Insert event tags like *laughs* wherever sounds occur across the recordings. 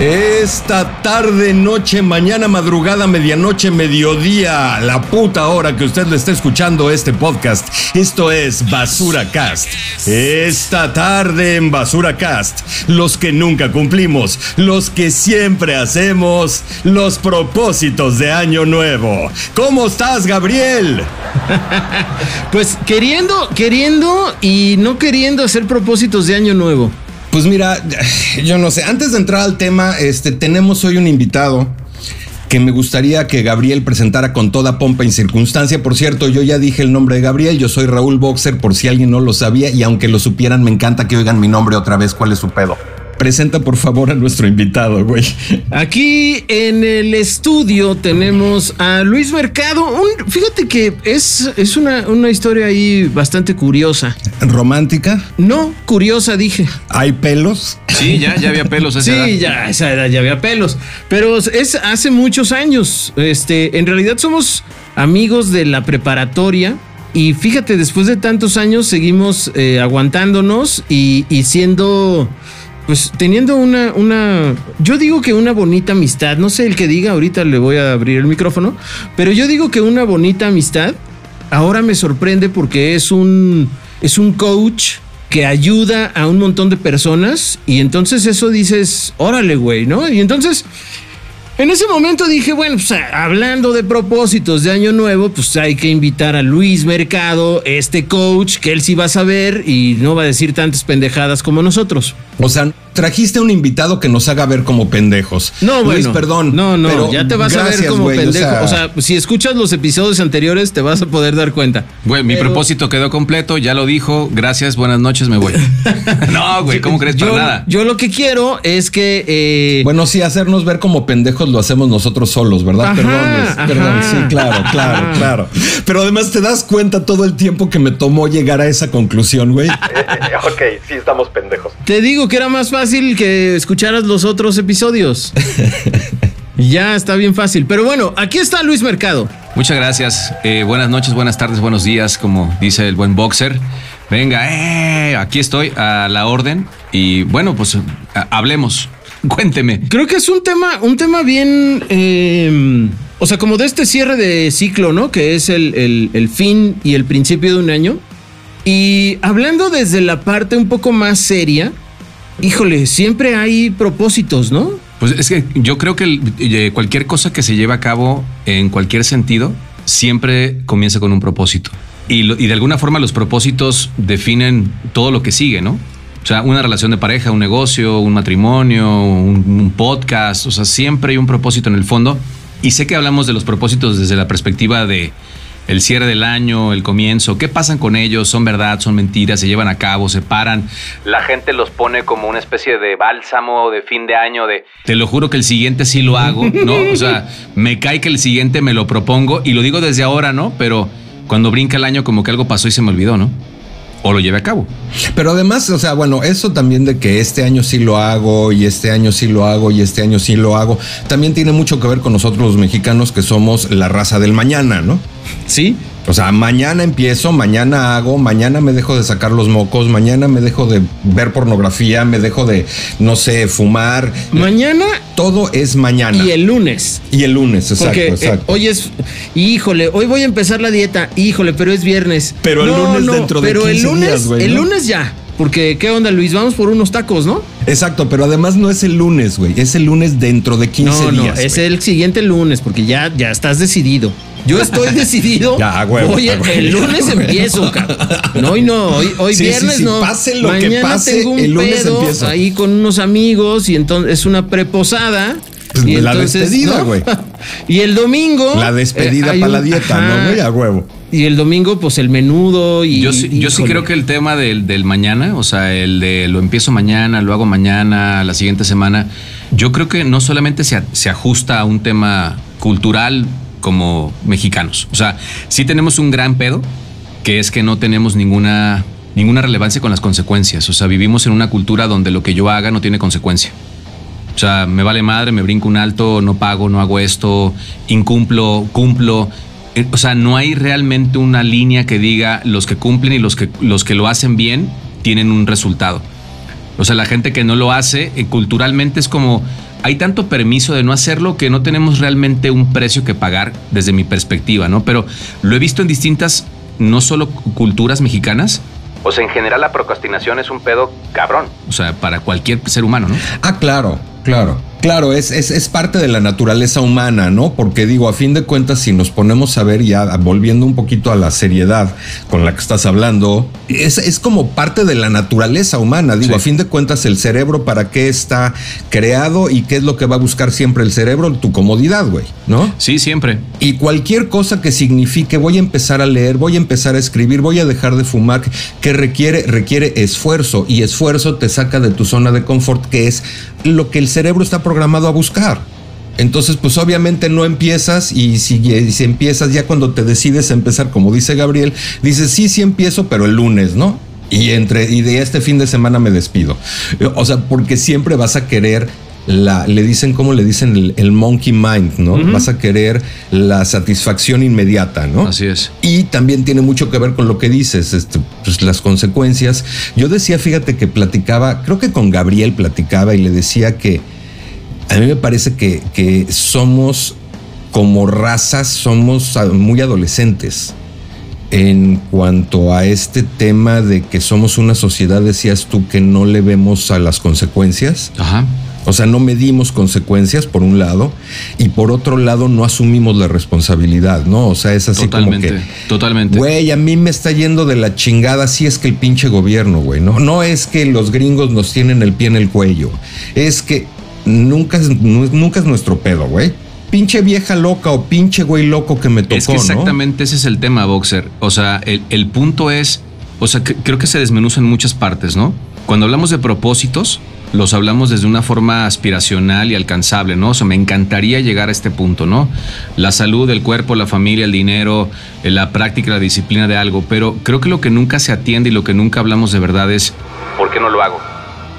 Esta tarde, noche, mañana, madrugada, medianoche, mediodía, la puta hora que usted le está escuchando este podcast. Esto es Basura Cast. Esta tarde en Basura Cast, los que nunca cumplimos, los que siempre hacemos, los propósitos de Año Nuevo. ¿Cómo estás, Gabriel? *laughs* pues queriendo, queriendo y no queriendo hacer propósitos de Año Nuevo. Pues mira, yo no sé, antes de entrar al tema, este, tenemos hoy un invitado que me gustaría que Gabriel presentara con toda pompa y circunstancia. Por cierto, yo ya dije el nombre de Gabriel, yo soy Raúl Boxer, por si alguien no lo sabía, y aunque lo supieran, me encanta que oigan mi nombre otra vez. ¿Cuál es su pedo? Presenta por favor a nuestro invitado, güey. Aquí en el estudio tenemos a Luis Mercado. fíjate que es, es una, una historia ahí bastante curiosa. ¿Romántica? No, curiosa dije. ¿Hay pelos? Sí, ya, ya había pelos a esa sí, ya, a esa edad ya había pelos. Pero es hace muchos años. Este, en realidad somos amigos de la preparatoria. Y fíjate, después de tantos años seguimos eh, aguantándonos y, y siendo pues teniendo una, una, yo digo que una bonita amistad, no sé el que diga, ahorita le voy a abrir el micrófono, pero yo digo que una bonita amistad, ahora me sorprende porque es un, es un coach que ayuda a un montón de personas y entonces eso dices, órale, güey, ¿no? Y entonces en ese momento dije, bueno, pues hablando de propósitos de Año Nuevo, pues hay que invitar a Luis Mercado, este coach, que él sí va a saber y no va a decir tantas pendejadas como nosotros. O sea, trajiste un invitado que nos haga ver como pendejos. No, Luis, perdón. No, no, ya te vas a ver como pendejo. O sea, si escuchas los episodios anteriores, te vas a poder dar cuenta. Güey, mi propósito quedó completo, ya lo dijo. Gracias, buenas noches, me voy. *laughs* no, güey, ¿cómo crees? Yo, nada. Yo lo que quiero es que. Eh, bueno, sí, hacernos ver como pendejos lo hacemos nosotros solos, ¿verdad? perdón, perdón. Sí, claro, claro, claro. Pero además te das cuenta todo el tiempo que me tomó llegar a esa conclusión, güey. *laughs* ok, sí, estamos pendejos. Te digo que era más fácil que escucharas los otros episodios. *laughs* ya está bien fácil. Pero bueno, aquí está Luis Mercado. Muchas gracias. Eh, buenas noches, buenas tardes, buenos días, como dice el buen boxer. Venga, eh, aquí estoy a la orden. Y bueno, pues hablemos. *laughs* Cuénteme. Creo que es un tema, un tema bien. Eh, o sea, como de este cierre de ciclo, ¿no? Que es el, el fin y el principio de un año. Y hablando desde la parte un poco más seria, híjole, siempre hay propósitos, ¿no? Pues es que yo creo que eh, cualquier cosa que se lleve a cabo en cualquier sentido siempre comienza con un propósito. Y, de alguna forma los propósitos definen todo lo que sigue, ¿no? O sea, una relación de pareja, un negocio, un matrimonio, un, podcast, o sea, siempre hay un propósito en el fondo. Y sé que hablamos de los propósitos desde la perspectiva de, el cierre del año, el comienzo, ¿qué pasan con ellos? ¿Son verdad? ¿Son mentiras? ¿Se llevan a cabo? ¿Se paran? La gente los pone como una especie de bálsamo de fin de año de... Te lo juro que el siguiente sí lo hago, ¿no? O sea, *laughs* me cae que el siguiente me lo propongo y lo digo desde ahora, ¿no? Pero cuando brinca el año como que algo pasó y se me olvidó, ¿no? O lo lleve a cabo. Pero además, o sea, bueno, eso también de que este año sí lo hago y este año sí lo hago y este año sí lo hago, también tiene mucho que ver con nosotros los mexicanos que somos la raza del mañana, ¿no? Sí. O sea, mañana empiezo, mañana hago, mañana me dejo de sacar los mocos, mañana me dejo de ver pornografía, me dejo de, no sé, fumar. Mañana. Todo es mañana. Y el lunes. Y el lunes, exacto, eh, exacto. hoy es, híjole, hoy voy a empezar la dieta, híjole, pero es viernes. Pero el lunes dentro de pero el lunes, güey. El lunes ya. Porque, ¿qué onda, Luis? Vamos por unos tacos, ¿no? Exacto, pero además no es el lunes, güey. Es el lunes dentro de 15 días. No, no, es el siguiente lunes, porque ya, ya estás decidido. Yo estoy decidido. ya, güey. Oye, el lunes empiezo, *laughs* cabrón. No, hoy no, hoy, hoy viernes no. Pase lo que pase, tengo un el lunes pedo empiezo. ahí con unos amigos y entonces es una preposada. Pues y la despedida, güey. *laughs* y el domingo. La despedida para la dieta, ¿no, güey? A huevo. Y el domingo, pues el menudo y. Yo, yo sí creo que el tema del, del, mañana, o sea, el de lo empiezo mañana, lo hago mañana, la siguiente semana, yo creo que no solamente se, se ajusta a un tema cultural como mexicanos. O sea, sí tenemos un gran pedo, que es que no tenemos ninguna, ninguna relevancia con las consecuencias. O sea, vivimos en una cultura donde lo que yo haga no tiene consecuencia. O sea, me vale madre, me brinco un alto, no pago, no hago esto, incumplo, cumplo. Eh, o sea, no hay realmente una línea que diga los que cumplen y los que, los que lo hacen bien tienen un resultado. O sea, la gente que no lo hace, eh, culturalmente es como, hay tanto permiso de no hacerlo que no tenemos realmente un precio que pagar desde mi perspectiva, ¿no? Pero lo he visto en distintas, no solo culturas mexicanas, O sea, en general la procrastinación es un pedo cabrón. o sea, para cualquier ser humano, ¿no? Ah, claro, claro. Claro, es, es, es parte de la naturaleza humana, ¿no? Porque digo, a fin de cuentas, si nos ponemos a ver ya, volviendo un poquito a la seriedad con la que estás hablando, es, es como parte de la naturaleza humana. Digo, Sí. a fin de cuentas, el cerebro, ¿para qué está creado y qué es lo que va a buscar siempre el cerebro? Tu comodidad, güey, ¿no? Sí, siempre. Y cualquier cosa que signifique voy a empezar a leer, voy a empezar a escribir, voy a dejar de fumar, que requiere, requiere esfuerzo y esfuerzo te saca de tu zona de confort, que es lo que el cerebro está programado a buscar. Entonces, pues obviamente no empiezas y si, empiezas ya cuando te decides a empezar, como dice Gabriel, dices, sí, sí empiezo, pero el lunes, ¿no? Y entre y de este fin de semana me despido. O sea, porque siempre vas a querer la, le dicen, como le dicen? El, el monkey mind, ¿no? Vas a querer la satisfacción inmediata, ¿no? Así es. Y también tiene mucho que ver con lo que dices, este, pues las consecuencias. Yo decía, fíjate que platicaba, creo que con Gabriel platicaba y le decía que a mí me parece que, que somos como razas, somos muy adolescentes en cuanto a este tema de que somos una sociedad, decías tú, que no le vemos a las consecuencias. Ajá. O sea, no medimos consecuencias por un lado y por otro lado no asumimos la responsabilidad, ¿no? O sea, es así Totalmente. como que, Totalmente. güey, a mí me está yendo de la chingada si es que el pinche gobierno, güey, ¿no? No es que los gringos nos tienen el pie en el cuello, es que nunca nunca es nuestro pedo, güey. Pinche vieja loca o pinche güey loco que me tocó, es que ¿no? exactamente ese es el tema, Boxer. O sea, el, el punto es, o sea, que- creo que se desmenuza en muchas partes, ¿no? Cuando hablamos de propósitos, los hablamos desde una forma aspiracional y alcanzable, ¿no? O sea, me encantaría llegar a este punto, ¿no? La salud, el cuerpo, la familia, el dinero, eh, la práctica, la disciplina de algo, pero creo que lo que nunca se atiende y lo que nunca hablamos de verdad es, ¿Por qué no lo hago?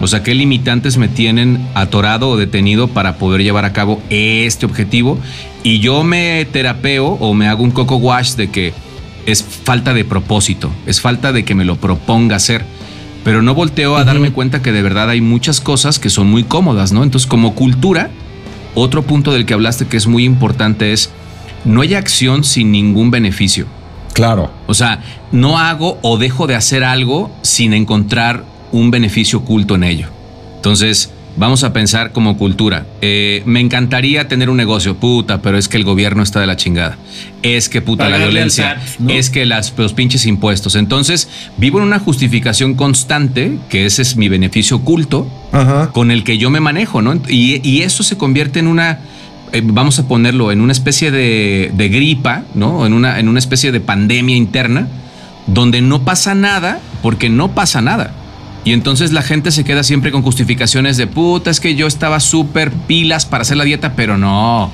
o sea, ¿qué limitantes me tienen atorado o detenido para poder llevar a cabo este objetivo? Y yo me terapeo o me hago un coco wash de que es falta de propósito, es falta de que me lo proponga hacer. Pero no volteo a darme cuenta que de verdad hay muchas cosas que son muy cómodas, ¿no? Entonces, como cultura, otro punto del que hablaste que es muy importante es, no hay acción sin ningún beneficio. Claro. O sea, no hago o dejo de hacer algo sin encontrar un beneficio oculto en ello. Entonces, vamos a pensar como cultura. Eh, me encantaría tener un negocio, puta, pero es que el gobierno está de la chingada. Es que puta la Pagarle violencia. Es que las, los pinches impuestos. Entonces, vivo en una justificación constante, que ese es mi beneficio oculto, Ajá. con el que yo me manejo, ¿no? Y, y eso se convierte en una, eh, vamos a ponerlo, en una especie de, de gripa, ¿no? En una, en una especie de pandemia interna, donde no pasa nada porque no pasa nada. Y entonces la gente se queda siempre con justificaciones de puta, es que yo estaba súper pilas para hacer la dieta, pero no.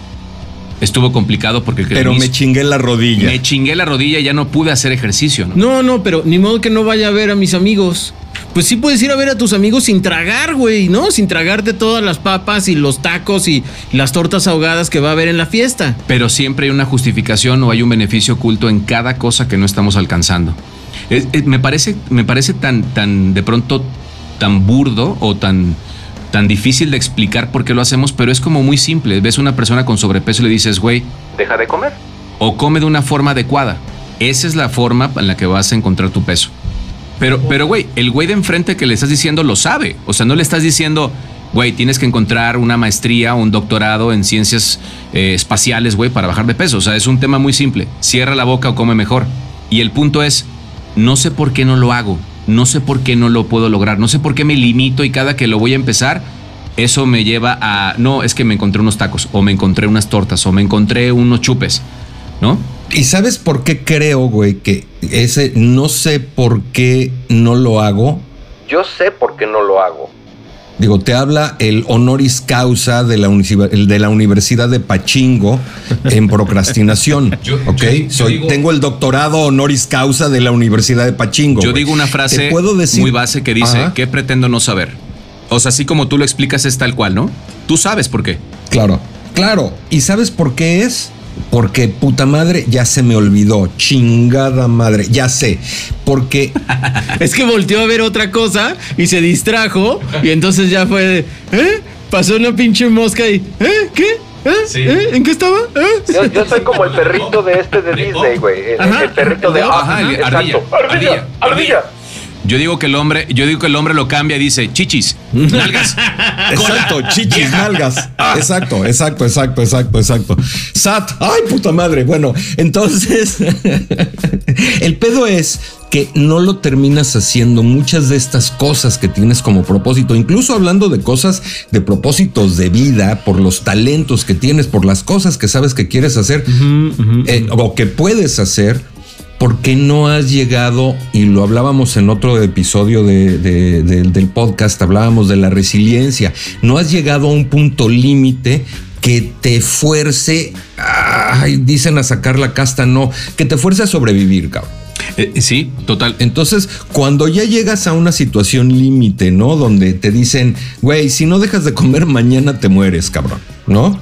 Estuvo complicado porque el que Pero me chingué la rodilla. me chingué la rodilla y ya no pude hacer ejercicio, ¿no? No, no, pero ni modo que no vaya a ver a mis amigos. Pues sí puedes ir a ver a tus amigos sin tragar, güey, ¿no? Sin tragarte todas las papas y los tacos y las tortas ahogadas que va a haber en la fiesta. pero siempre hay una justificación o hay un beneficio oculto en cada cosa que no estamos alcanzando. Es- es- me parece, me parece tan, tan de pronto tan burdo o tan, tan difícil de explicar por qué lo hacemos, pero es como muy simple. Ves una persona con sobrepeso y le dices, güey, Deja de comer. o come de una forma adecuada. Esa es la forma en la que vas a encontrar tu peso. Pero, pero, güey, el güey de enfrente que le estás diciendo lo sabe. O sea, no le estás diciendo, güey, tienes que encontrar una maestría o un doctorado en ciencias eh, espaciales, güey, para bajar de peso. O sea, es un tema muy simple. Cierra la boca o come mejor. Y el punto es, no sé por qué no lo hago. No sé por qué no lo puedo lograr. No sé por qué me limito y cada que lo voy a empezar, eso me lleva a, no, es que me encontré unos tacos, o me encontré unas tortas, o me encontré unos chupes, ¿no? ¿Y sabes por qué creo, güey, que ese no sé por qué no lo hago? Yo sé por qué no lo hago. Digo, te habla el honoris causa de la, de la Universidad de Pachingo en procrastinación. *laughs* Yo- ¿Ok? yo- yo Soy, digo- tengo el doctorado honoris causa de la Universidad de Pachingo. Yo digo una frase Te puedo decir, muy base que dice, Ajá, ¿qué pretendo no saber? O sea, así como tú lo explicas es tal cual, ¿no? Tú sabes por qué. Claro, claro. ¿Y sabes por qué es? Porque puta madre, ya se me olvidó. Chingada madre, ya sé. Porque *laughs* Es que volteó a ver otra cosa y se distrajo y entonces ya fue de, ¿eh? Pasó una pinche mosca y, ¿eh? ¿Qué? ¿Eh? Sí. ¿Eh? ¿En qué estaba? ¿Eh? Yo, yo soy como el perrito de este de Disney, güey. El, perrito de. Ajá, el- exacto. ardilla, Ardilla, ardilla, ardilla. Yo digo que el hombre, yo digo que el hombre lo cambia y dice chichis, nalgas. *laughs* Exacto, chichis, nalgas. *laughs* Exacto, exacto, exacto, exacto, exacto. Sat, ay puta madre. Bueno, entonces *laughs* el pedo es que no lo terminas haciendo muchas de estas cosas que tienes como propósito, incluso hablando de cosas de propósitos de vida, por los talentos que tienes, por las cosas que sabes que quieres hacer eh, o que puedes hacer. Porque no has llegado, y lo hablábamos en otro episodio de- de- de- del podcast, hablábamos de la resiliencia, no has llegado a un punto límite que te fuerce, ay, dicen a sacar la casta, no, que te fuerce a sobrevivir, cabrón. Eh, sí, total. Entonces, cuando ya llegas a una situación límite, ¿no? Donde te dicen, güey, si no dejas de comer, mañana te mueres, cabrón, ¿no?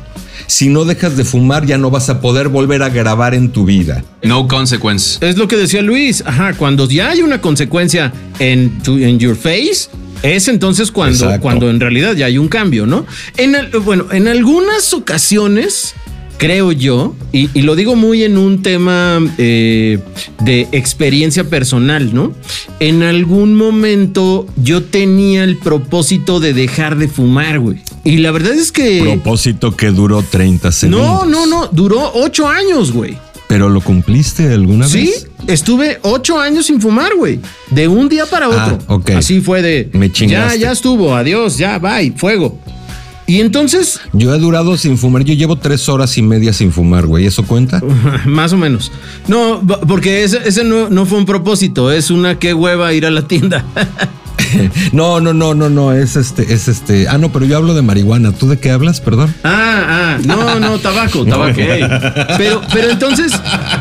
Si no dejas de fumar, ya no vas a poder volver a grabar en tu vida. No consequence. Es lo que decía Luis. Ajá, cuando ya hay una consecuencia en, tu, en your face, es entonces cuando, Exacto. cuando en realidad ya hay un cambio, ¿no? En bueno, en algunas ocasiones, creo yo, y, y lo digo muy en un tema eh, de experiencia personal, ¿no? En algún momento yo tenía el propósito de dejar de fumar, güey. Y la verdad es que... Propósito que duró 30 segundos. No, no, no, duró ocho años, güey. ¿Pero lo cumpliste alguna Sí, vez? estuve ocho años sin fumar, güey. De un día para otro. Ah, ok. Así fue de. Me Ya, chingaste. ya estuvo. Adiós, ya, bye, fuego. Y entonces, Yo he durado sin fumar. Yo llevo tres horas y media sin fumar, güey. ¿Eso cuenta? *laughs* más o menos. No, porque ese, ese no, no fue un propósito. Es una qué hueva ir a la tienda. *laughs* *laughs* No, no, no, no, no. Es este, es este. Ah, no, pero yo hablo de marihuana. ¿Tú de qué hablas? Perdón. ah, ah, no, no, tabaco, *laughs* tabaco. Pero, pero entonces,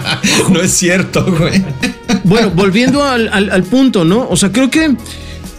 *laughs* No es cierto, güey. bueno, volviendo al, al- al punto, ¿no? O sea, creo que.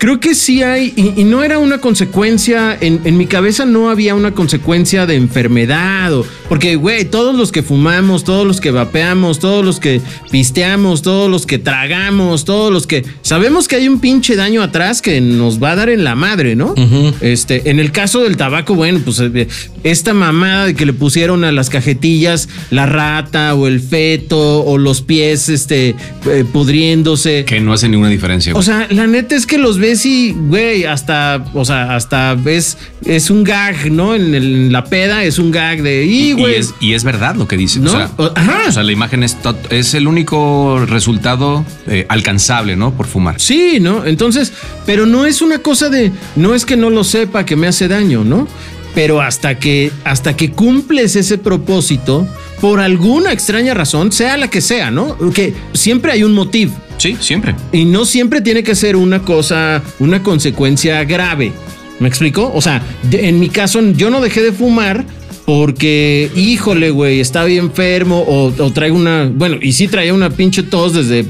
Creo que sí hay, y, y no era una consecuencia, en, en mi cabeza no había una consecuencia de enfermedad, o, porque, güey, todos los que fumamos, todos los que vapeamos, todos los que pisteamos, todos los que tragamos, todos los que... Sabemos que hay un pinche daño atrás que nos va a dar en la madre, ¿no? Este, en el caso del tabaco, bueno, pues eh, esta mamada de que le pusieron a las cajetillas la rata o el feto o los pies, este, eh, pudriéndose. Que no hace ninguna diferencia. O güey. sea, la neta es que los ves y, güey, hasta, o sea, hasta ves, es un gag, ¿no? En, el- en la peda es un gag de, y, y, güey. es, y es verdad lo que dice. ¿No? O, sea, O- ajá. o sea, la imagen es, es el único resultado eh, alcanzable, ¿no? Por fumar. Sí, ¿no? Entonces, pero no es una cosa de, no es que no lo sepa que me hace daño, ¿no? Pero hasta que, hasta que cumples ese propósito, por alguna extraña razón, sea la que sea, ¿no? Que siempre hay un motivo. Sí, siempre. Y no siempre tiene que ser una cosa, una consecuencia grave. ¿Me explico? O sea, en mi caso, yo no dejé de fumar porque, híjole, güey, estaba bien enfermo o, traigo una, bueno, y sí traía una pinche tos desde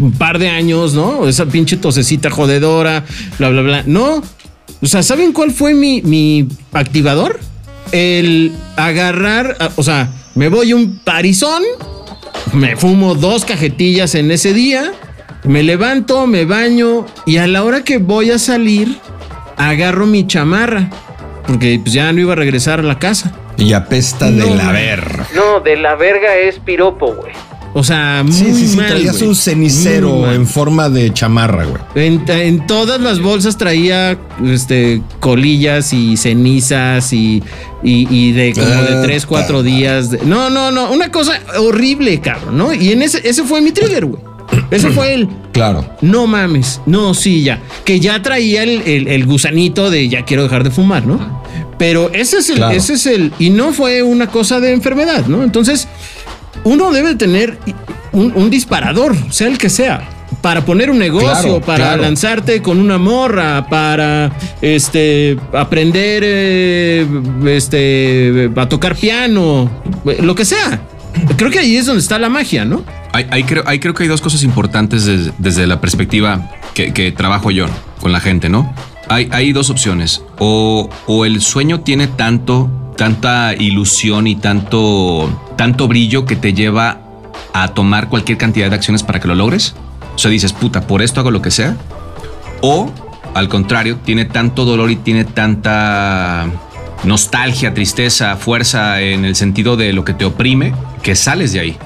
un par de años, ¿no? Esa pinche tosecita jodedora, bla, bla, bla. No. O sea, ¿saben cuál fue mi, mi activador? El agarrar, o sea, me voy un parizón, *laughs* me fumo dos cajetillas en ese día, me levanto, me baño y a la hora que voy a salir, agarro mi chamarra, porque pues ya no iba a regresar a la casa. Y apesta No, de la man. ver. No, de la verga es piropo, güey. O sea, muy Sí, sí, sí. mal, traías güey. un cenicero en forma de chamarra, güey. En, en todas las bolsas traía este colillas y cenizas y, y, y de como de Ah, tres, cuatro días. de- no, no, no, una cosa horrible, cabrón, ¿no? Y en ese, ese fue mi trigger, güey. Ese fue el, *clears throat* Claro. no mames, no, sí, ya. Que ya traía el, el- el gusanito de ya quiero dejar de fumar, ¿no? Pero ese es el, Claro. ese es el, y no fue una cosa de enfermedad, ¿no? Entonces, uno debe tener un, un disparador, sea el que sea, para poner un negocio, Claro, para claro. lanzarte con una morra, para este aprender eh, este a tocar piano, lo que sea. Creo que ahí es donde está la magia, ¿no? Ahí, ahí creo, ahí creo que hay dos cosas importantes des- desde, la perspectiva que, que trabajo yo con la gente, ¿no? Hay, hay dos opciones. O, o el sueño tiene tanto tanta ilusión y tanto, tanto brillo que te lleva a tomar cualquier cantidad de acciones para que lo logres? O sea, dices, puta, por esto hago lo que sea. O, al contrario, tiene tanto dolor y tiene tanta nostalgia, tristeza, fuerza en el sentido de lo que te oprime, que sales de ahí.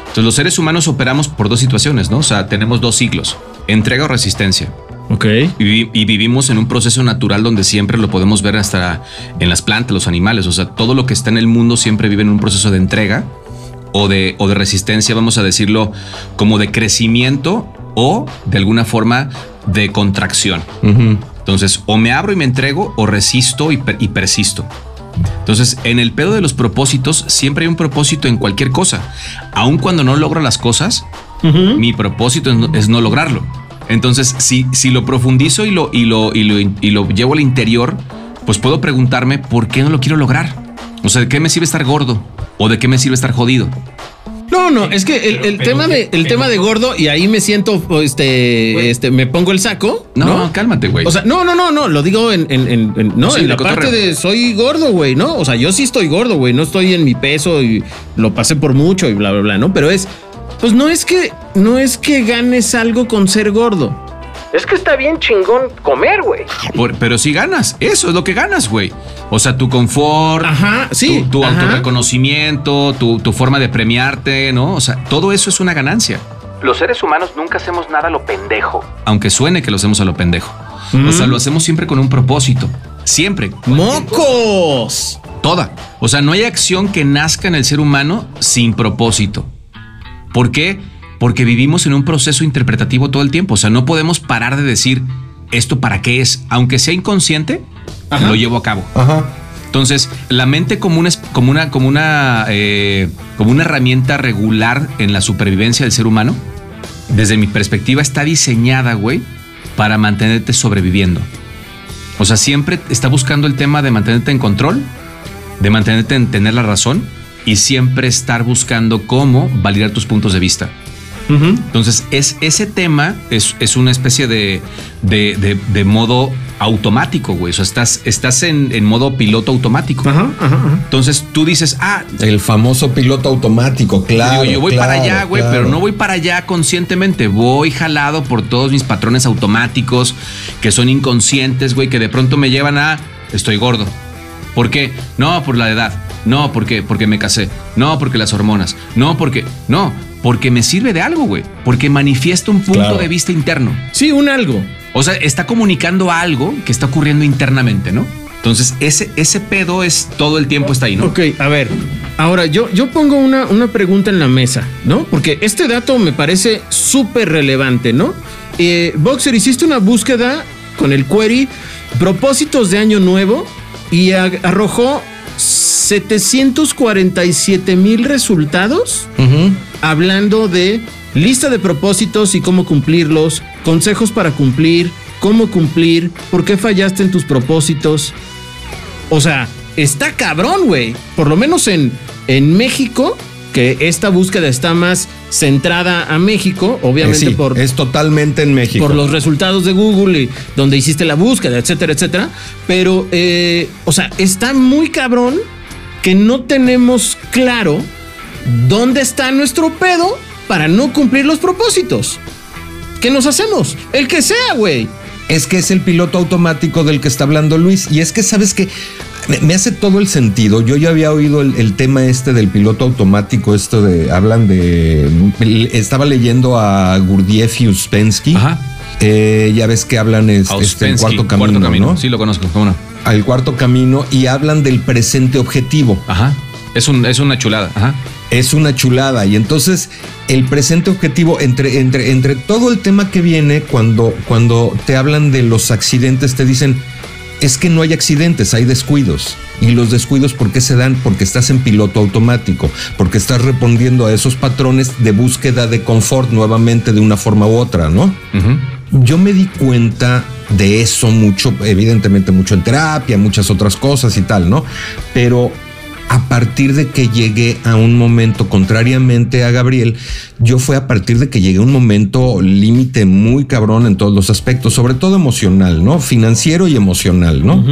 Entonces los seres humanos operamos por dos situaciones, ¿no? O sea, tenemos dos ciclos, entrega o resistencia. Ok. Y, y vivimos en un proceso natural donde siempre lo podemos ver hasta en las plantas, los animales. O sea, todo lo que está en el mundo siempre vive en un proceso de entrega o de, o de resistencia, vamos a decirlo, como de crecimiento o de alguna forma de contracción. Entonces, o me abro y me entrego o resisto y, per- y persisto. Entonces, en el pedo de los propósitos, siempre hay un propósito en cualquier cosa. Aun cuando no logro las cosas, mi propósito es no, es no lograrlo. Entonces, si, si lo profundizo y lo, y, lo, y, lo, y lo llevo al interior, pues puedo preguntarme por qué no lo quiero lograr. O sea, ¿de qué me sirve estar gordo? ¿O de qué me sirve estar jodido? No, no, es que el, el tema de el tema de gordo y ahí me siento este este me pongo el saco, No, ¿no? cálmate, güey. O sea, no, no, no, no, lo digo en, en, en- en- no, Sí, en la parte de soy gordo, güey, ¿no? O sea, yo sí estoy gordo, güey, no estoy en mi peso y lo pasé por mucho y bla, bla, bla, ¿no? Pero es, pues no es que, no es que ganes algo con ser gordo. Es que está bien chingón comer, güey. Pero si ganas, eso es lo que ganas, güey. O sea, tu confort, Ajá, sí, tu, tu ajá. autorreconocimiento, tu, tu forma de premiarte, ¿no? O sea, todo eso es una ganancia. Los seres humanos nunca hacemos nada a lo pendejo. Aunque suene que lo hacemos a lo pendejo. O sea, lo hacemos siempre con un propósito. Siempre. ¡Mocos! Toda. O sea, no hay acción que nazca en el ser humano sin propósito. ¿Por qué? Porque vivimos en un proceso interpretativo todo el tiempo. O sea, no podemos parar de decir esto para qué es. Aunque sea inconsciente, Ajá. lo llevo a cabo. Ajá. Entonces, la mente como una, es- como una, como una, eh, como una herramienta regular en la supervivencia del ser humano, desde mi perspectiva, está diseñada, güey, para mantenerte sobreviviendo. O sea, siempre está buscando el tema de mantenerte en control, de mantenerte en tener la razón y siempre estar buscando cómo validar tus puntos de vista. Entonces, es, ese tema es, es una especie de, de, de- de modo automático, güey. O sea, estás, estás en, en modo piloto automático. Ajá, ajá, ajá. Entonces tú dices, ah, El famoso piloto automático, claro. digo, yo voy claro, para allá, güey, claro. pero no voy para allá conscientemente. Voy jalado por todos mis patrones automáticos que son inconscientes, güey, que de pronto me llevan a estoy gordo. ¿Por qué? No, por la edad. No, porque porque me casé. No, porque las hormonas. No, porque no, porque me sirve de algo, güey. Porque manifiesta un punto Claro. de vista interno. Sí, un algo. O sea, está comunicando algo que está ocurriendo internamente, ¿no? Entonces, ese, ese pedo es todo el tiempo está ahí, ¿no? Ok, a ver. Ahora, yo, yo pongo una, una pregunta en la mesa, ¿no? Porque este dato me parece súper relevante, ¿no? Eh, Boxer, hiciste una búsqueda con el query propósitos de año nuevo y arrojó 747 mil resultados hablando de lista de propósitos y cómo cumplirlos, consejos para cumplir, cómo cumplir, por qué fallaste en tus propósitos. O sea, está cabrón, güey. Por lo menos en, en México, que esta búsqueda está más centrada a México, obviamente Eh, sí, por, es totalmente en México. por los resultados de Google y donde hiciste la búsqueda, etcétera, etcétera. Pero, eh, o sea, está muy cabrón que no tenemos claro dónde está nuestro pedo para no cumplir los propósitos. ¿Qué nos hacemos? El que sea, güey. Es que es el piloto automático del que está hablando Luis. Y es que, ¿sabes que Me, hace todo el sentido. Yo ya había oído el, el tema este del piloto automático, esto de, hablan de, estaba leyendo a Gurdjieff y Uspensky. Ajá. Eh, ya ves que hablan es, este, el Auspensky, cuarto camino, ¿no? Sí, lo conozco, cómo no. Al cuarto camino y hablan del presente objetivo. Ajá. Es, un, es una chulada. Ajá. Es una chulada. Y entonces el presente objetivo, entre, entre, entre todo el tema que viene, cuando, cuando te hablan de los accidentes, te dicen, es que no hay accidentes, hay descuidos. Y los descuidos, ¿por qué se dan? Porque estás en piloto automático, porque estás respondiendo a esos patrones de búsqueda de confort nuevamente de una forma u otra, ¿no? Ujú. Yo me di cuenta de eso mucho, evidentemente mucho en terapia, muchas otras cosas y tal, ¿no? Pero a partir de que llegué a un momento, contrariamente a Gabriel, yo fue a partir de que llegué a un momento límite muy cabrón en todos los aspectos, sobre todo emocional, ¿no? Financiero y emocional, ¿no?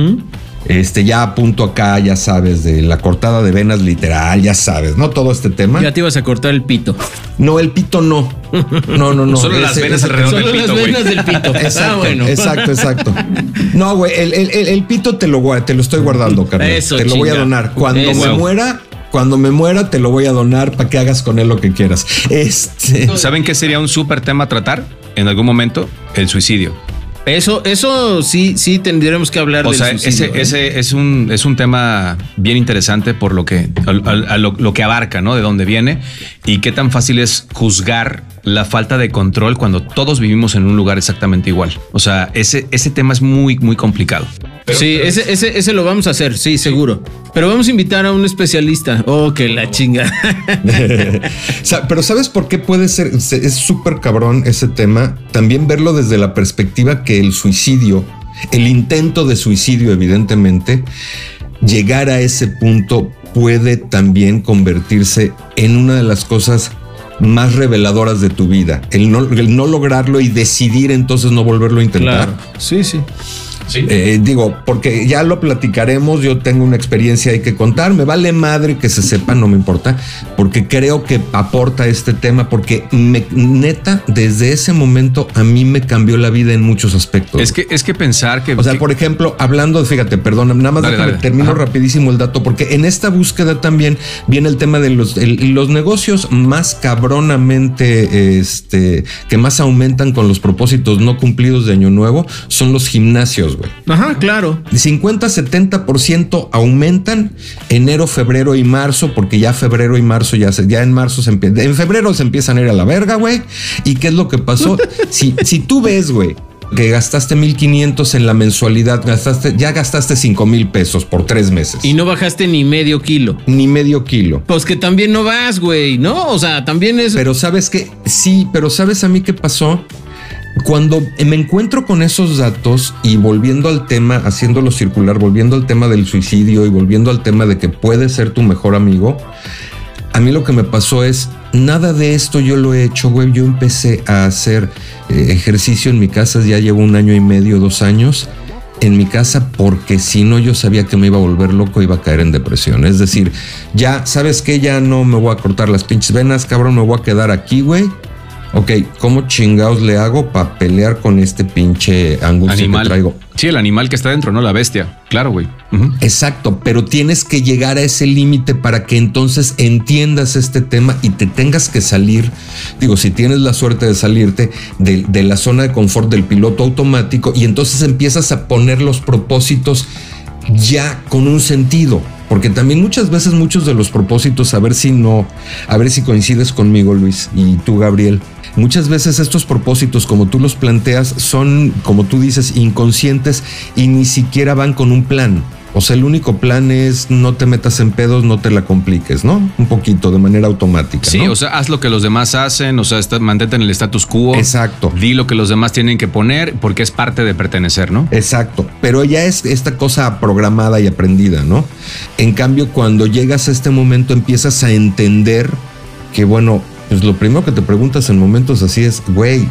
Este, ya apunto acá, ya sabes, de la cortada de venas literal, ya sabes, ¿no? Todo este tema. Ya te ibas a cortar el pito. No, el pito no. No, no, no. *laughs* Solo las venas ese- alrededor Solo del las pito, güey. venas del pito. *laughs* Exacto, ah, bueno. exacto, exacto. No, güey, el, el- el- el pito te lo, te lo estoy guardando, carnal. Eso, te lo voy a donar. Cuando Eso. me muera, cuando me muera, te lo voy a donar para que hagas con él lo que quieras. Este. ¿Saben qué sería un súper tema a tratar en algún momento? El suicidio. Eso, eso sí, sí tendríamos que hablar O del sea, suicidio, ese, ¿eh? ese es un es un tema bien interesante por lo que a, a- a lo, lo que abarca, ¿no? De dónde viene y qué tan fácil es juzgar la falta de control cuando todos vivimos en un lugar exactamente igual. O sea, ese ese tema es muy muy complicado. sí, ese, ese, ese lo vamos a hacer, sí, seguro. Pero vamos a invitar a un especialista. Oh, que la chinga. *laughs* O sea, pero ¿sabes por qué puede ser? se- Es súper cabrón ese tema. También verlo desde la perspectiva que el suicidio, el intento de suicidio, evidentemente, llegar a ese punto puede también convertirse en una de las cosas más reveladoras de tu vida. El no, el no lograrlo y decidir entonces no volverlo a intentar. claro. Sí, sí. Eh, digo, porque ya lo platicaremos, yo tengo una experiencia hay que contar, me vale madre que se sepa, no me importa, porque creo que aporta este tema, porque me, neta, desde ese momento a mí me cambió la vida en muchos aspectos. Es que es que pensar que O sea, por ejemplo, hablando, fíjate, perdón, nada más Dale, déjame, dale. termino Ajá. rapidísimo el dato, porque en esta búsqueda también viene el tema de los, el- los negocios más cabronamente, este, que más aumentan con los propósitos no cumplidos de Año Nuevo, son los gimnasios, güey. Ajá, claro. 50-70% aumentan enero, febrero y marzo, porque ya febrero y marzo ya se, ya en marzo se empieza, en febrero se empiezan a ir a la verga, güey. ¿Y qué es lo que pasó? *laughs* si, si tú ves, güey, que gastaste 1500 en la mensualidad, gastaste, ya gastaste 5 mil pesos por tres meses. Y no bajaste ni medio kilo. ni medio kilo. Pues que también no vas, güey, ¿no? O sea, también es. Pero sabes que sí, pero sabes a mí qué pasó. Cuando me encuentro con esos datos y volviendo al tema, haciéndolo circular, volviendo al tema del suicidio y volviendo al tema de que puede ser tu mejor amigo, a mí lo que me pasó es, nada de esto yo lo he hecho, güey. Yo empecé a hacer eh, ejercicio en mi casa, ya llevo un año y medio, dos años en mi casa porque si no yo sabía que me iba a volver loco, iba a caer en depresión. Es decir, ya, ¿sabes qué? Ya no me voy a cortar las pinches venas, cabrón, me voy a quedar aquí, güey. Ok, ¿cómo chingados le hago para pelear con este pinche angustia animal. que traigo? Sí, el animal que está dentro, no la bestia. Claro, güey. Exacto, pero tienes que llegar a ese límite para que entonces entiendas este tema y te tengas que salir, digo, si tienes la suerte de salirte de, de la zona de confort del piloto automático y entonces empiezas a poner los propósitos ya con un sentido. Porque también muchas veces muchos de los propósitos, a ver si no, a ver si coincides conmigo, Luis, y tú, Gabriel. Muchas veces estos propósitos, como tú los planteas, son, como tú dices, inconscientes y ni siquiera van con un plan. O sea, el único plan es no te metas en pedos, no te la compliques, ¿no? Un poquito, de manera automática. Sí, ¿no? o sea, haz lo que los demás hacen, o sea, está- mantente en el status quo. Exacto. Di lo que los demás tienen que poner porque es parte de pertenecer, ¿no? Exacto, pero ya es esta cosa programada y aprendida, ¿no? En cambio, cuando llegas a este momento empiezas a entender que, bueno, pues lo primero que te preguntas en momentos así es, güey,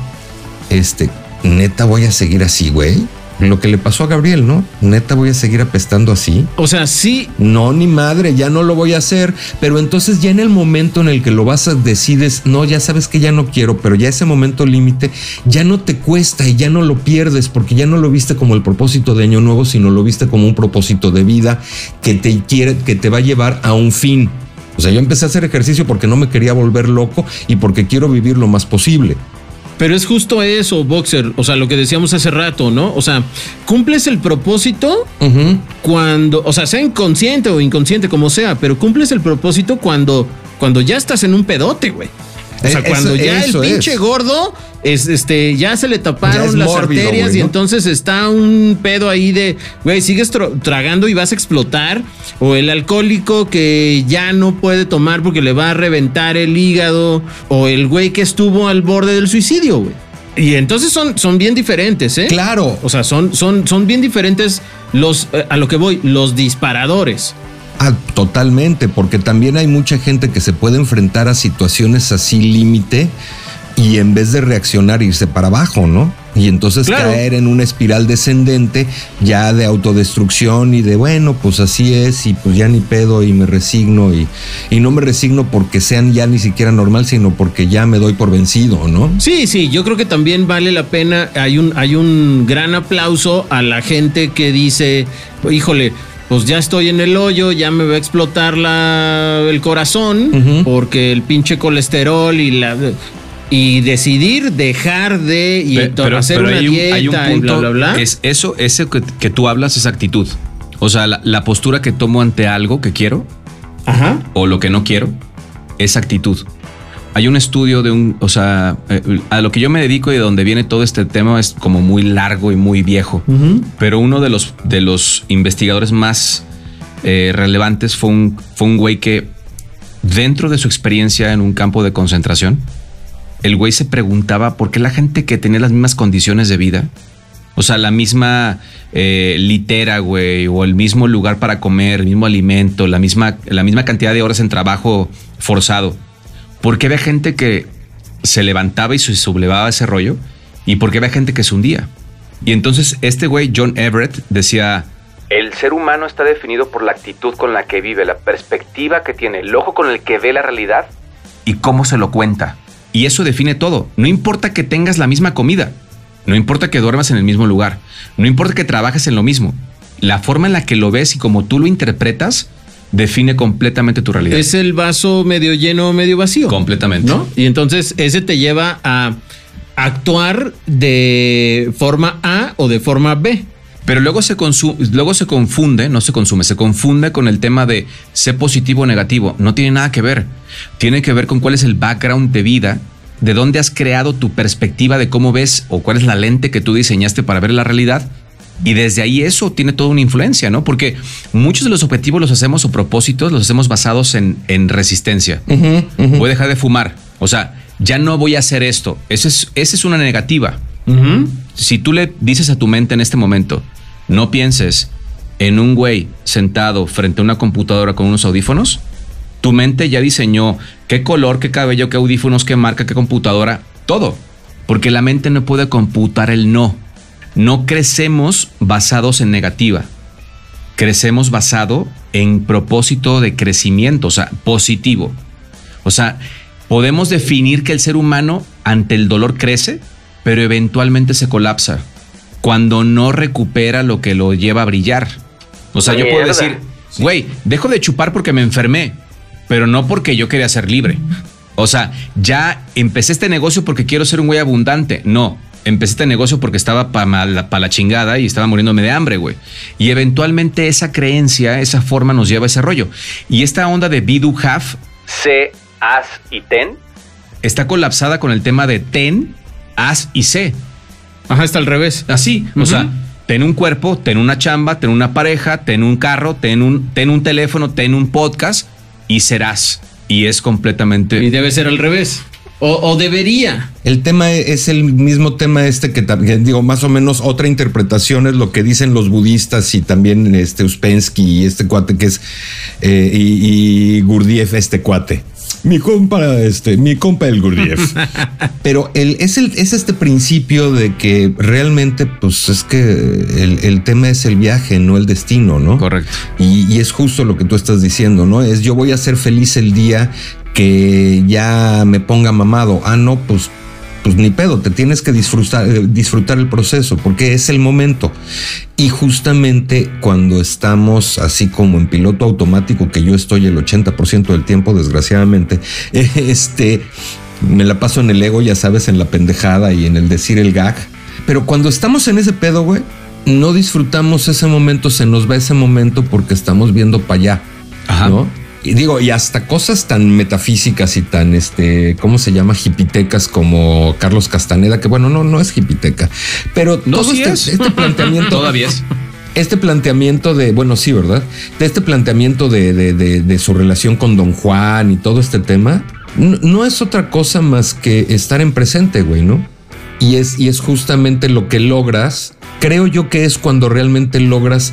este, neta voy a seguir así, güey. Lo que le pasó a Gabriel, ¿no? Neta voy a seguir apestando así. O sea, sí. No, ni madre, ya no lo voy a hacer. Pero entonces ya en el momento en el que lo vas a decides, no, ya sabes que ya no quiero, pero ya ese momento límite ya no te cuesta y ya no lo pierdes porque ya no lo viste como el propósito de año nuevo, sino lo viste como un propósito de vida que te quiere, que te va a llevar a un fin. O sea, yo empecé a hacer ejercicio porque no me quería volver loco y porque quiero vivir lo más posible. Pero es justo eso, Boxer. O sea, lo que decíamos hace rato, ¿no? O sea, cumples el propósito cuando, o sea, sea inconsciente o inconsciente, como sea, pero cumples el propósito cuando, cuando ya estás en un pedote, güey. O sea, Eh, cuando eso- ya el pinche es. gordo es, este, ya se le taparon las mórbido, arterias y entonces está un pedo ahí de, güey, sigues tragando y vas a explotar. O el alcohólico que ya no puede tomar porque le va a reventar el hígado. O el güey que estuvo al borde del suicidio, güey. Y entonces son, son bien diferentes, ¿eh? Claro. O sea, son, son, son bien diferentes los, eh, a lo que voy, los disparadores. Ah, totalmente, porque también hay mucha gente que se puede enfrentar a situaciones así límite y en vez de reaccionar irse para abajo, ¿no? Y entonces Claro. caer en una espiral descendente ya de autodestrucción y de bueno, pues así es y pues ya ni pedo y me resigno y, y no me resigno porque sean ya ni siquiera normal, sino porque ya me doy por vencido, ¿no? Sí, sí, yo creo que también vale la pena. Hay un, hay un gran aplauso a la gente que dice, híjole, pues ya estoy en el hoyo, ya me va a explotar la, el corazón, porque el pinche colesterol y la y decidir dejar de y Pe- to- hacer una hay un- dieta hay un y bla punto bla bla. Es eso, ese que, que tú hablas es actitud. O sea, la, la postura que tomo ante algo que quiero Ajá. o lo que no quiero es actitud. Hay un estudio de un, o sea, eh, a lo que yo me dedico y de donde viene todo este tema es como muy largo y muy viejo. Pero uno de los, de los investigadores más eh, relevantes fue un, fue un güey que dentro de su experiencia en un campo de concentración, el güey se preguntaba por qué la gente que tenía las mismas condiciones de vida, o sea, la misma eh, litera, güey, o el mismo lugar para comer, el mismo alimento, la misma, la misma cantidad de horas en trabajo forzado, ¿por qué había gente que se levantaba y se sublevaba ese rollo? ¿Y por qué había gente que se hundía? Y entonces este güey, John Everett, decía, El ser humano está definido por la actitud con la que vive, la perspectiva que tiene, el ojo con el que ve la realidad. y cómo se lo cuenta. Y eso define todo. No importa que tengas la misma comida, no importa que duermas en el mismo lugar, no importa que trabajes en lo mismo. La forma en la que lo ves y como tú lo interpretas define completamente tu realidad. Es el vaso medio lleno o medio vacío. completamente. ¿no? Y entonces ese te lleva a actuar de forma A o de forma B. Pero luego se, luego se confunde, no se consume, se confunde con el tema de ser positivo o negativo. No tiene nada que ver. Tiene que ver con cuál es el background de vida, de dónde has creado tu perspectiva de cómo ves o cuál es la lente que tú diseñaste para ver la realidad. Y desde ahí eso tiene toda una influencia, ¿no? Porque muchos de los objetivos los hacemos o propósitos los hacemos basados en, en resistencia. Voy a dejar de fumar. O sea, ya no voy a hacer esto. Esa es, esa es una negativa si tú le dices a tu mente en este momento, no pienses en un güey sentado frente a una computadora con unos audífonos, tu mente ya diseñó qué color, qué cabello, qué audífonos, qué marca, qué computadora, todo. Porque la mente no puede computar el no. No crecemos basados en negativa. Crecemos basado en propósito de crecimiento, o sea, positivo. O sea, podemos definir que el ser humano ante el dolor crece, pero eventualmente se colapsa cuando no recupera lo que lo lleva a brillar. O sea, yo puedo decir, güey, dejo de chupar porque me enfermé, pero no porque yo quería ser libre. O sea, ya empecé este negocio porque quiero ser un güey abundante. No, empecé este negocio porque estaba para la, pa la chingada y estaba muriéndome de hambre, güey. Y eventualmente esa creencia, esa forma nos lleva a ese rollo. Y esta onda de be, do, have Sé, haz y ten. está colapsada con el tema de ten, haz y sé. Ajá, está al revés. Así, o sea, ten un cuerpo, ten una chamba, ten una pareja, ten un carro, ten un, ten un teléfono, ten un podcast y serás. Y es completamente... Y debe ser al revés. O, o debería. El tema es el mismo tema este que también digo más o menos otra interpretación es lo que dicen los budistas y también este Uspensky y este cuate que es eh, y, y Gurdjieff este cuate. Mi compa, este, mi compa el Gurdjieff. *laughs* Pero el, es, el, es este principio de que realmente, pues es que el, el tema es el viaje, no el destino, ¿no? Correcto. Y, y es justo lo que tú estás diciendo, ¿no? Es yo voy a ser feliz el día que ya me ponga mamado. Ah, no, pues, pues ni pedo, te tienes que disfrutar, eh, disfrutar el proceso porque es el momento. Y justamente cuando estamos así como en piloto automático, que yo estoy el 80% del tiempo, desgraciadamente, *laughs* este, me la paso en el ego, ya sabes, en la pendejada y en el decir el gag. Pero cuando estamos en ese pedo, güey, no disfrutamos ese momento, se nos va ese momento porque estamos viendo para allá. Ajá. ¿no? Y digo, y hasta cosas tan metafísicas y tan, este, ¿cómo se llama? Hipitecas como Carlos Castaneda, que bueno, no, no es hipiteca, pero No, todo sí este, es. este planteamiento. *laughs* Todavía es. Este planteamiento de, bueno, sí, ¿verdad? De este planteamiento de, de- de- de su relación con Don Juan y todo este tema, no, no es otra cosa más que estar en presente, güey, ¿no? Y es, y es justamente lo que logras, creo yo que es cuando realmente logras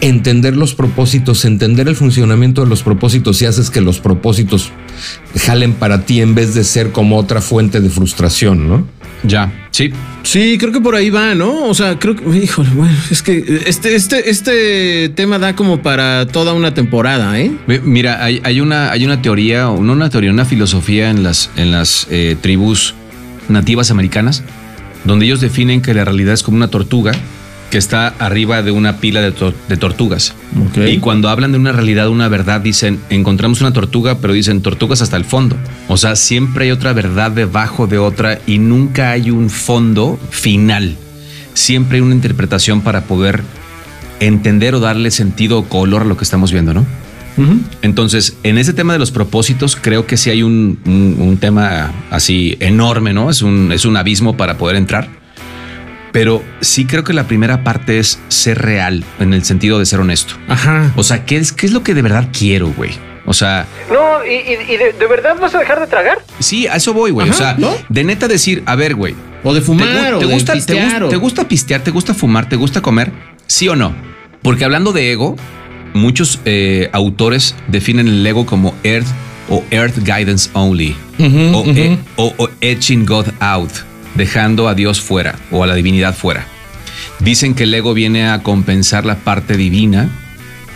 entender los propósitos, entender el funcionamiento de los propósitos y haces que los propósitos jalen para ti en vez de ser como otra fuente de frustración, ¿no? Ya, sí. Sí, creo que por ahí va, ¿no? O sea, creo que, híjole, bueno, es que este, este, este tema da como para toda una temporada, ¿eh? Mira, hay, hay una, hay una teoría, o no una teoría, una filosofía en las, en las eh, tribus nativas americanas, donde ellos definen que la realidad es como una tortuga que está arriba de una pila de, tor- de tortugas. Y cuando hablan de una realidad, una verdad, dicen, encontramos una tortuga, pero dicen tortugas hasta el fondo. O sea, siempre hay otra verdad debajo de otra y nunca hay un fondo final. Siempre hay una interpretación para poder entender o darle sentido o color a lo que estamos viendo, ¿no? Entonces, en ese tema de los propósitos, creo que sí hay un, un- un tema así enorme, ¿no? Es un, es un abismo para poder entrar. Pero sí creo que la primera parte es ser real, en el sentido de ser honesto. Ajá. O sea, ¿qué es, qué es lo que de verdad quiero, güey? O sea, No, ¿y, y- y de, de verdad vas a dejar de tragar? sí, a eso voy, güey. O sea, ¿no? de neta decir, a ver, güey, O de ¿Te, fumar, gu- o te de gusta, te, pistear, o- te gusta pistear, te gusta fumar, te gusta comer? ¿Sí o no? Porque hablando de ego, muchos eh, autores definen el ego como Earth o Earth Guidance Only Ujú, o, ujú. e- o- o Etching God Out, dejando a Dios fuera o a la divinidad fuera. Dicen que el ego viene a compensar la parte divina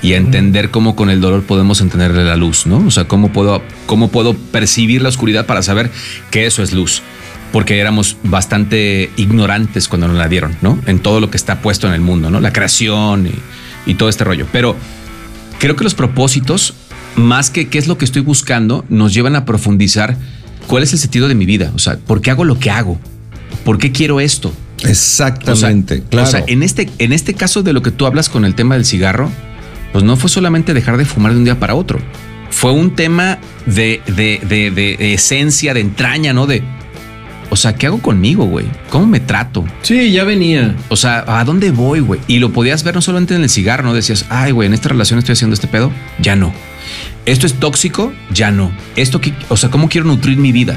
y a entender cómo con el dolor podemos entenderle la luz, ¿no? O sea, cómo puedo, cómo puedo percibir la oscuridad para saber que eso es luz. Porque éramos bastante ignorantes cuando nos la dieron, ¿no? En todo lo que está puesto en el mundo, ¿no? La creación y, y todo este rollo. Pero creo que los propósitos, más que qué es lo que estoy buscando, nos llevan a profundizar cuál es el sentido de mi vida. O sea, ¿por qué hago lo que hago? ¿Por qué quiero esto? O sea, Exactamente, claro. O sea, en este, en este caso de lo que tú hablas con el tema del cigarro, pues no fue solamente dejar de fumar de un día para otro. Fue un tema de, de, de- de esencia, de entraña, ¿no? De, o sea, ¿qué hago conmigo, güey? ¿Cómo me trato? Sí, ya venía. O sea, ¿a dónde voy, güey? Y lo podías ver no solamente en el cigarro, ¿no? Decías, ay, güey, en esta relación estoy haciendo este pedo. Ya no. Esto es tóxico, ya no. Esto, que, o sea, ¿cómo quiero nutrir mi vida?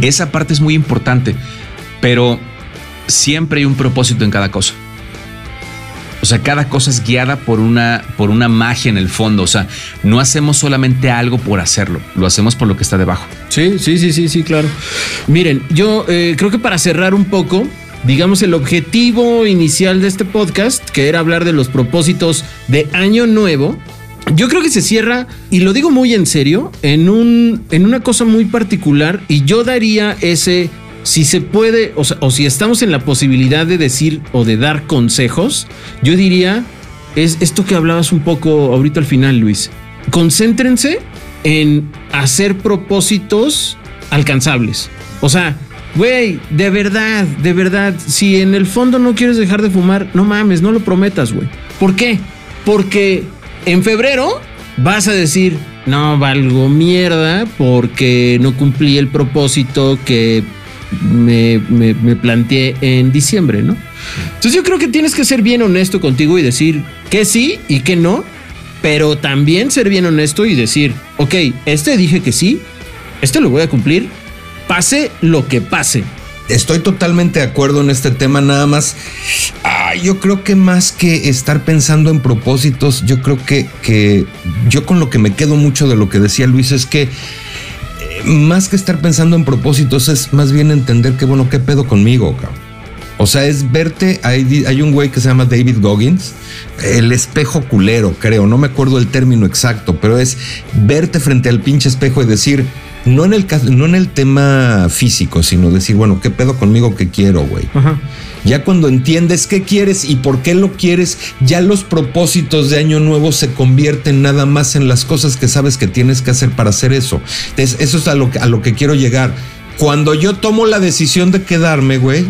Esa parte es muy importante, pero siempre hay un propósito en cada cosa. O sea, cada cosa es guiada por una, por una magia en el fondo. O sea, no hacemos solamente algo por hacerlo, lo hacemos por lo que está debajo. Sí, sí, sí, sí, sí, claro. Miren, yo eh, creo que para cerrar un poco, digamos el objetivo inicial de este podcast, que era hablar de los propósitos de año nuevo, yo creo que se cierra, y lo digo muy en serio, en, un, en una cosa muy particular, y yo daría ese, si se puede, o, si estamos en la posibilidad de decir o de dar consejos, yo diría, es esto que hablabas un poco ahorita al final, Luis. Concéntrense en hacer propósitos alcanzables. O sea, güey, de verdad, de verdad, si en el fondo no quieres dejar de fumar, no mames, no lo prometas, güey. ¿Por qué? Porque en febrero vas a decir, no valgo mierda porque no cumplí el propósito que me, me- planteé en diciembre, ¿no? Entonces yo creo que tienes que ser bien honesto contigo y decir que sí y que no, pero también ser bien honesto y decir, ok, este dije que sí, este lo voy a cumplir, pase lo que pase. Estoy totalmente de acuerdo en este tema, nada más. ah, yo creo que más que estar pensando en propósitos, yo creo que, que yo con lo que me quedo mucho de lo que decía Luis es que más que estar pensando en propósitos es más bien entender que, bueno, ¿qué pedo conmigo, cabrón? O sea, es verte, hay, hay un güey que se llama David Goggins, el espejo culero, creo, no me acuerdo el término exacto, pero es verte frente al pinche espejo y decir, no en el, no en el tema físico, sino decir, bueno, ¿qué pedo conmigo que quiero, güey? Ajá. Ya cuando entiendes qué quieres y por qué lo quieres, ya los propósitos de año nuevo se convierten nada más en las cosas que sabes que tienes que hacer para hacer eso. Entonces, eso es a lo que, a lo que quiero llegar. Cuando yo tomo la decisión de quedarme, güey,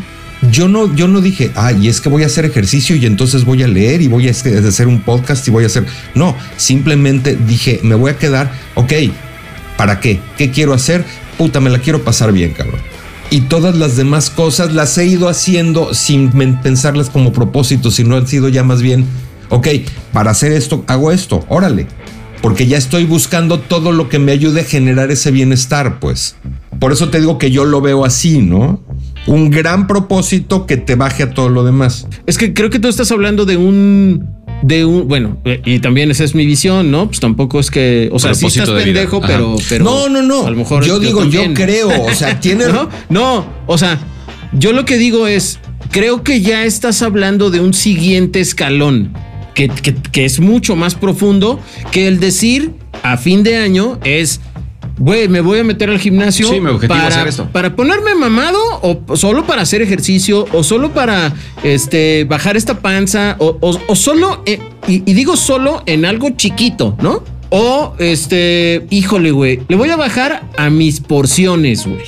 yo no, yo no dije, ay, es que voy a hacer ejercicio y entonces voy a leer y voy a hacer un podcast y voy a hacer. No, simplemente dije, me voy a quedar, ok, ¿para qué? ¿Qué quiero hacer? Puta, me la quiero pasar bien, cabrón. Y todas las demás cosas las he ido haciendo sin pensarlas como propósitos, sino han sido ya más bien, ok, para hacer esto, hago esto, órale. Porque ya estoy buscando todo lo que me ayude a generar ese bienestar, pues. Por eso te digo que yo lo veo así, ¿no? Un gran propósito que te baje a todo lo demás. Es que creo que tú estás hablando de un. De un. Bueno, eh, y también esa es mi visión, ¿no? Pues tampoco es que. O sea, sí estás pendejo, pero, pero. no, no, no. A lo mejor. yo digo, yo creo. O sea, *laughs* tiene. No, no, o sea, yo lo que digo es, creo que ya estás hablando de un siguiente escalón, que, que- que es mucho más profundo que el decir a fin de año es... Güey, me voy a meter al gimnasio Sí, mi objetivo para, hacer esto. para ponerme mamado o solo para hacer ejercicio o solo para este, bajar esta panza o, o- o solo, eh, y, y digo solo en algo chiquito, ¿no? O este, híjole, güey, le voy a bajar a mis porciones, güey,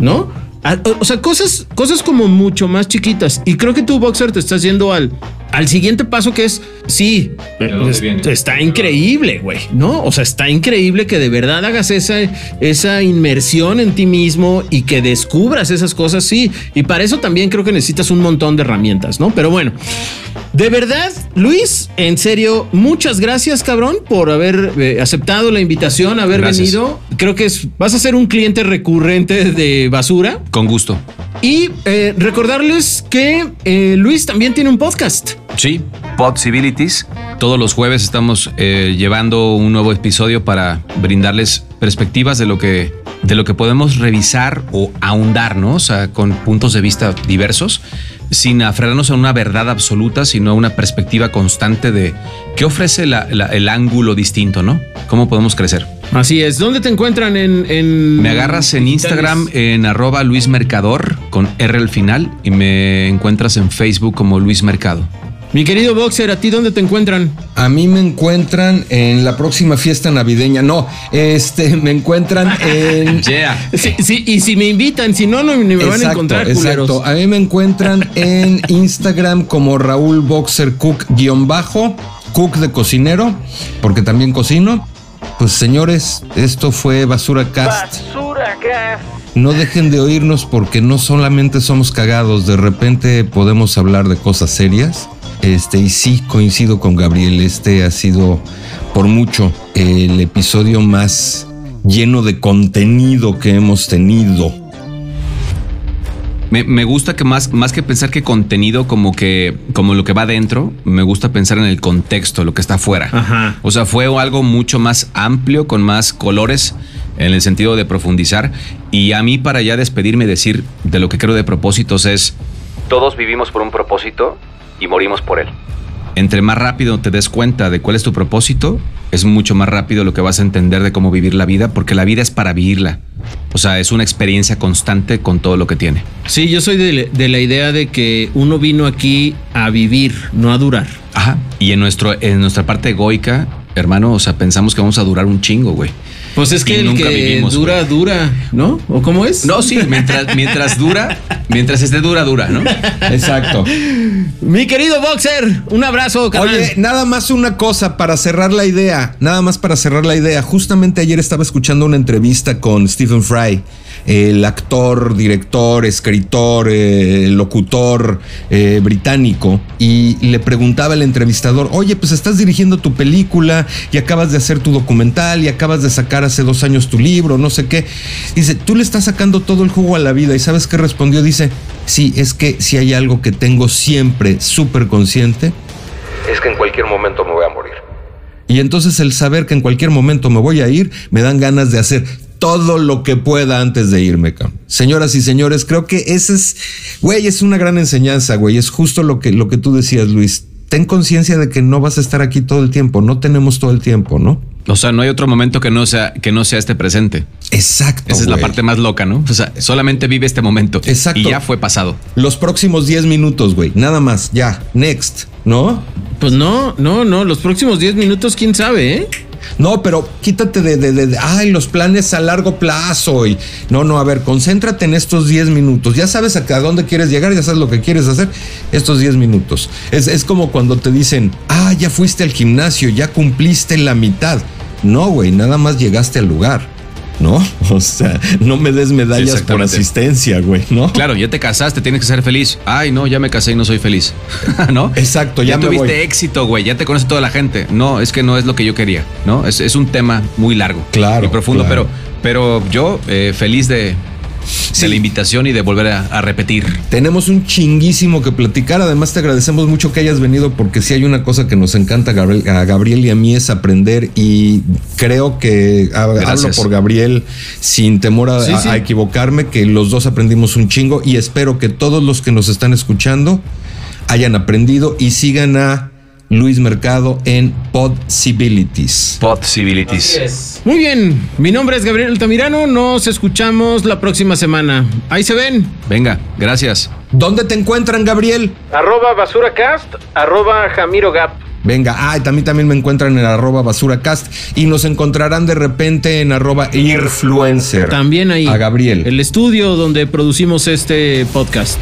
¿no? A- o, o sea, cosas, cosas como mucho más chiquitas. Y creo que tú, Boxer, te estás yendo al, al siguiente paso que es, sí, dónde es- viene? está increíble, güey, ¿no? O sea, está increíble que de verdad hagas esa, esa inmersión en ti mismo y que descubras esas cosas, sí. Y para eso también creo que necesitas un montón de herramientas, ¿no? Pero bueno, de verdad, Luis, en serio, muchas gracias, cabrón, por haber eh, aceptado la invitación, haber Gracias. venido. Creo que es, vas a ser un cliente recurrente de basura. Con gusto. Y eh, recordarles que eh, Luis también tiene un podcast. Sí. Possibilities. Todos los jueves estamos eh, llevando un nuevo episodio para brindarles perspectivas de lo que de lo que podemos revisar o ahondar, ¿no? O sea, con puntos de vista diversos, sin aferrarnos a una verdad absoluta, sino a una perspectiva constante de qué ofrece la- la- el ángulo distinto, ¿no? ¿Cómo podemos crecer? Así es. ¿Dónde te encuentran en... en Me agarras en digitales? Instagram en arroba Luis Mercador con R al final y me encuentras en Facebook como Luis Mercado. Mi querido Boxer, ¿a ti dónde te encuentran? A mí me encuentran en la próxima fiesta navideña. No, este, *laughs* me encuentran en. *laughs* Yeah. Sí, sí, y si me invitan, si no, no ni me van a encontrar, exacto. culeros. A mí me encuentran en Instagram como Raúl Boxer Cook guion bajo, Cook de cocinero, porque también cocino. Pues señores, esto fue Basura Cast. Basura gas. No dejen de oírnos porque no solamente somos cagados, de repente podemos hablar de cosas serias. Este, y sí, coincido con Gabriel, este ha sido por mucho el episodio más lleno de contenido que hemos tenido. Me, me gusta que más, más que pensar que contenido como que como lo que va dentro, me gusta pensar en el contexto, lo que está afuera. Ajá. O sea, fue algo mucho más amplio, con más colores, en el sentido de profundizar. Y a mí, para ya despedirme y decir de lo que creo de propósitos, es Todos vivimos por un propósito y morimos por él. entre más rápido te des cuenta de cuál es tu propósito, es mucho más rápido lo que vas a entender de cómo vivir la vida, porque la vida es para vivirla. O sea, es una experiencia constante con todo lo que tiene. Sí, yo soy de, de la idea de que uno vino aquí a vivir, no a durar. Ajá. Y en, nuestro, en nuestra parte egoica, hermano, o sea, pensamos que vamos a durar un chingo, güey. Pues es Y que el nunca que vivimos, dura, güey. dura, ¿no? ¿O cómo es? No, sí, mientras, *laughs* mientras dura, mientras esté dura, dura, ¿no? Exacto. Mi querido Boxer, un abrazo, carnal. Oye, nada más una cosa para cerrar la idea, nada más para cerrar la idea. Justamente ayer estaba escuchando una entrevista con Stephen Fry, el actor, director, escritor, eh, locutor eh, británico, y le preguntaba el entrevistador, oye, pues estás dirigiendo tu película y acabas de hacer tu documental y acabas de sacar hace dos años tu libro, no sé qué. Dice, tú le estás sacando todo el jugo a la vida y ¿sabes qué respondió? Dice, sí, es que si hay algo que tengo siempre súper consciente, Es que en cualquier momento me voy a morir. y entonces el saber que en cualquier momento me voy a ir, me dan ganas de hacer todo lo que pueda antes de irme, cabrón. Señoras y señores, creo que ese es, güey, es una gran enseñanza, güey. Es justo lo que, lo que tú decías, Luis. Ten conciencia de que no vas a estar aquí todo el tiempo, no tenemos todo el tiempo, ¿no? O sea, no hay otro momento que no sea, que no sea este presente. Exacto. Esa es la parte más loca, ¿no? O sea, solamente vive este momento. Exacto. Y ya fue pasado. Los próximos 10 minutos, güey. Nada más, ya. Next, ¿no? Pues no, no, no. Los próximos 10 minutos, quién sabe, ¿eh? No, pero quítate de, de, de- ay, los planes a largo plazo. Y no, no, a ver, concéntrate en estos 10 minutos. Ya sabes a, a dónde quieres llegar, ya sabes lo que quieres hacer. Estos 10 minutos. Es, es como cuando te dicen, ah, ya fuiste al gimnasio, ya cumpliste la mitad. No, güey, nada más llegaste al lugar. ¿No? *laughs* O sea, no me des medallas por asistencia, güey, ¿no? Claro, ya te casaste, tienes que ser feliz. Ay, no, ya me casé y no soy feliz. *laughs* ¿No? Exacto, ya, ya me tuviste voy. éxito, güey. Ya te conoce toda la gente. No, es que no es lo que yo quería. No, es, es un tema muy largo. Claro, Y profundo, claro. pero, pero yo eh, feliz de, de la invitación y de volver a, a repetir. Tenemos un chinguísimo que platicar. Además, te agradecemos mucho que hayas venido porque si hay una cosa que nos encanta a Gabriel, a Gabriel y a mí es aprender y creo que ha- hablo Gracias. por Gabriel sin temor a, Sí, a- sí. a equivocarme, que los dos aprendimos un chingo y espero que todos los que nos están escuchando hayan aprendido y sigan a Luis Mercado en Possibilities. Possibilities. Muy bien, mi nombre es Gabriel Altamirano, nos escuchamos la próxima semana. Ahí se ven. Venga, gracias. ¿Dónde te encuentran, Gabriel? Arroba basuracast, arroba Jamiro Gap. Venga, ah, y también, también me encuentran en arroba basuracast y nos encontrarán de repente en arroba influencer. También ahí. A Gabriel. El estudio donde producimos este podcast.